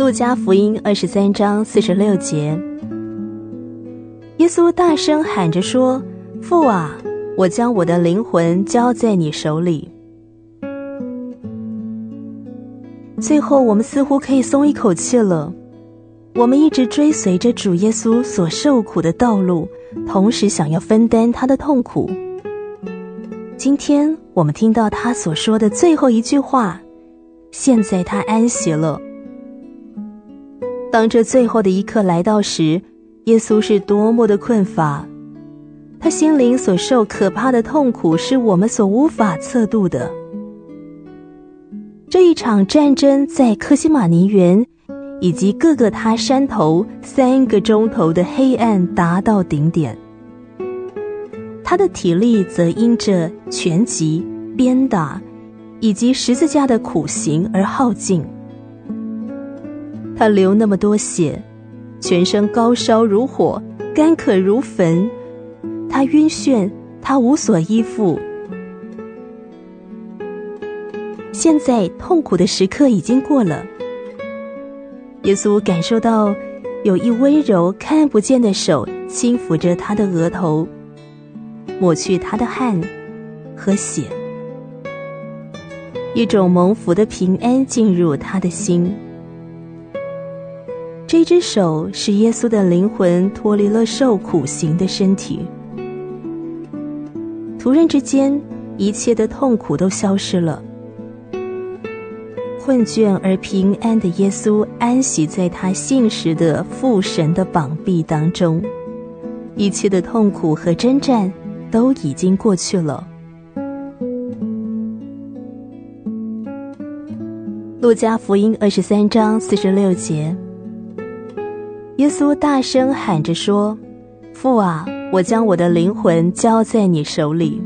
路加福音二十三章四十六节，耶稣大声喊着说：“父啊，我将我的灵魂交在你手里。”最后，我们似乎可以松一口气了。我们一直追随着主耶稣所受苦的道路，同时想要分担他的痛苦。今天我们听到他所说的最后一句话：“现在他安息了。”当这最后的一刻来到时，耶稣是多么的困乏，他心灵所受可怕的痛苦是我们所无法测度的。这一场战争在科西马尼园以及各个他山头三个钟头的黑暗达到顶点，他的体力则因着拳击、鞭打以及十字架的苦行而耗尽。他流那么多血，全身高烧如火，干渴如焚。他晕眩，他无所依附。现在痛苦的时刻已经过了。耶稣感受到有一温柔看不见的手轻抚着他的额头，抹去他的汗和血，一种蒙福的平安进入他的心。这只手使耶稣的灵魂脱离了受苦刑的身体。突然之间，一切的痛苦都消失了。困倦而平安的耶稣安息在他信实的父神的膀臂当中，一切的痛苦和征战都已经过去了。路加福音二十三章四十六节。耶稣大声喊着说：“父啊，我将我的灵魂交在你手里。”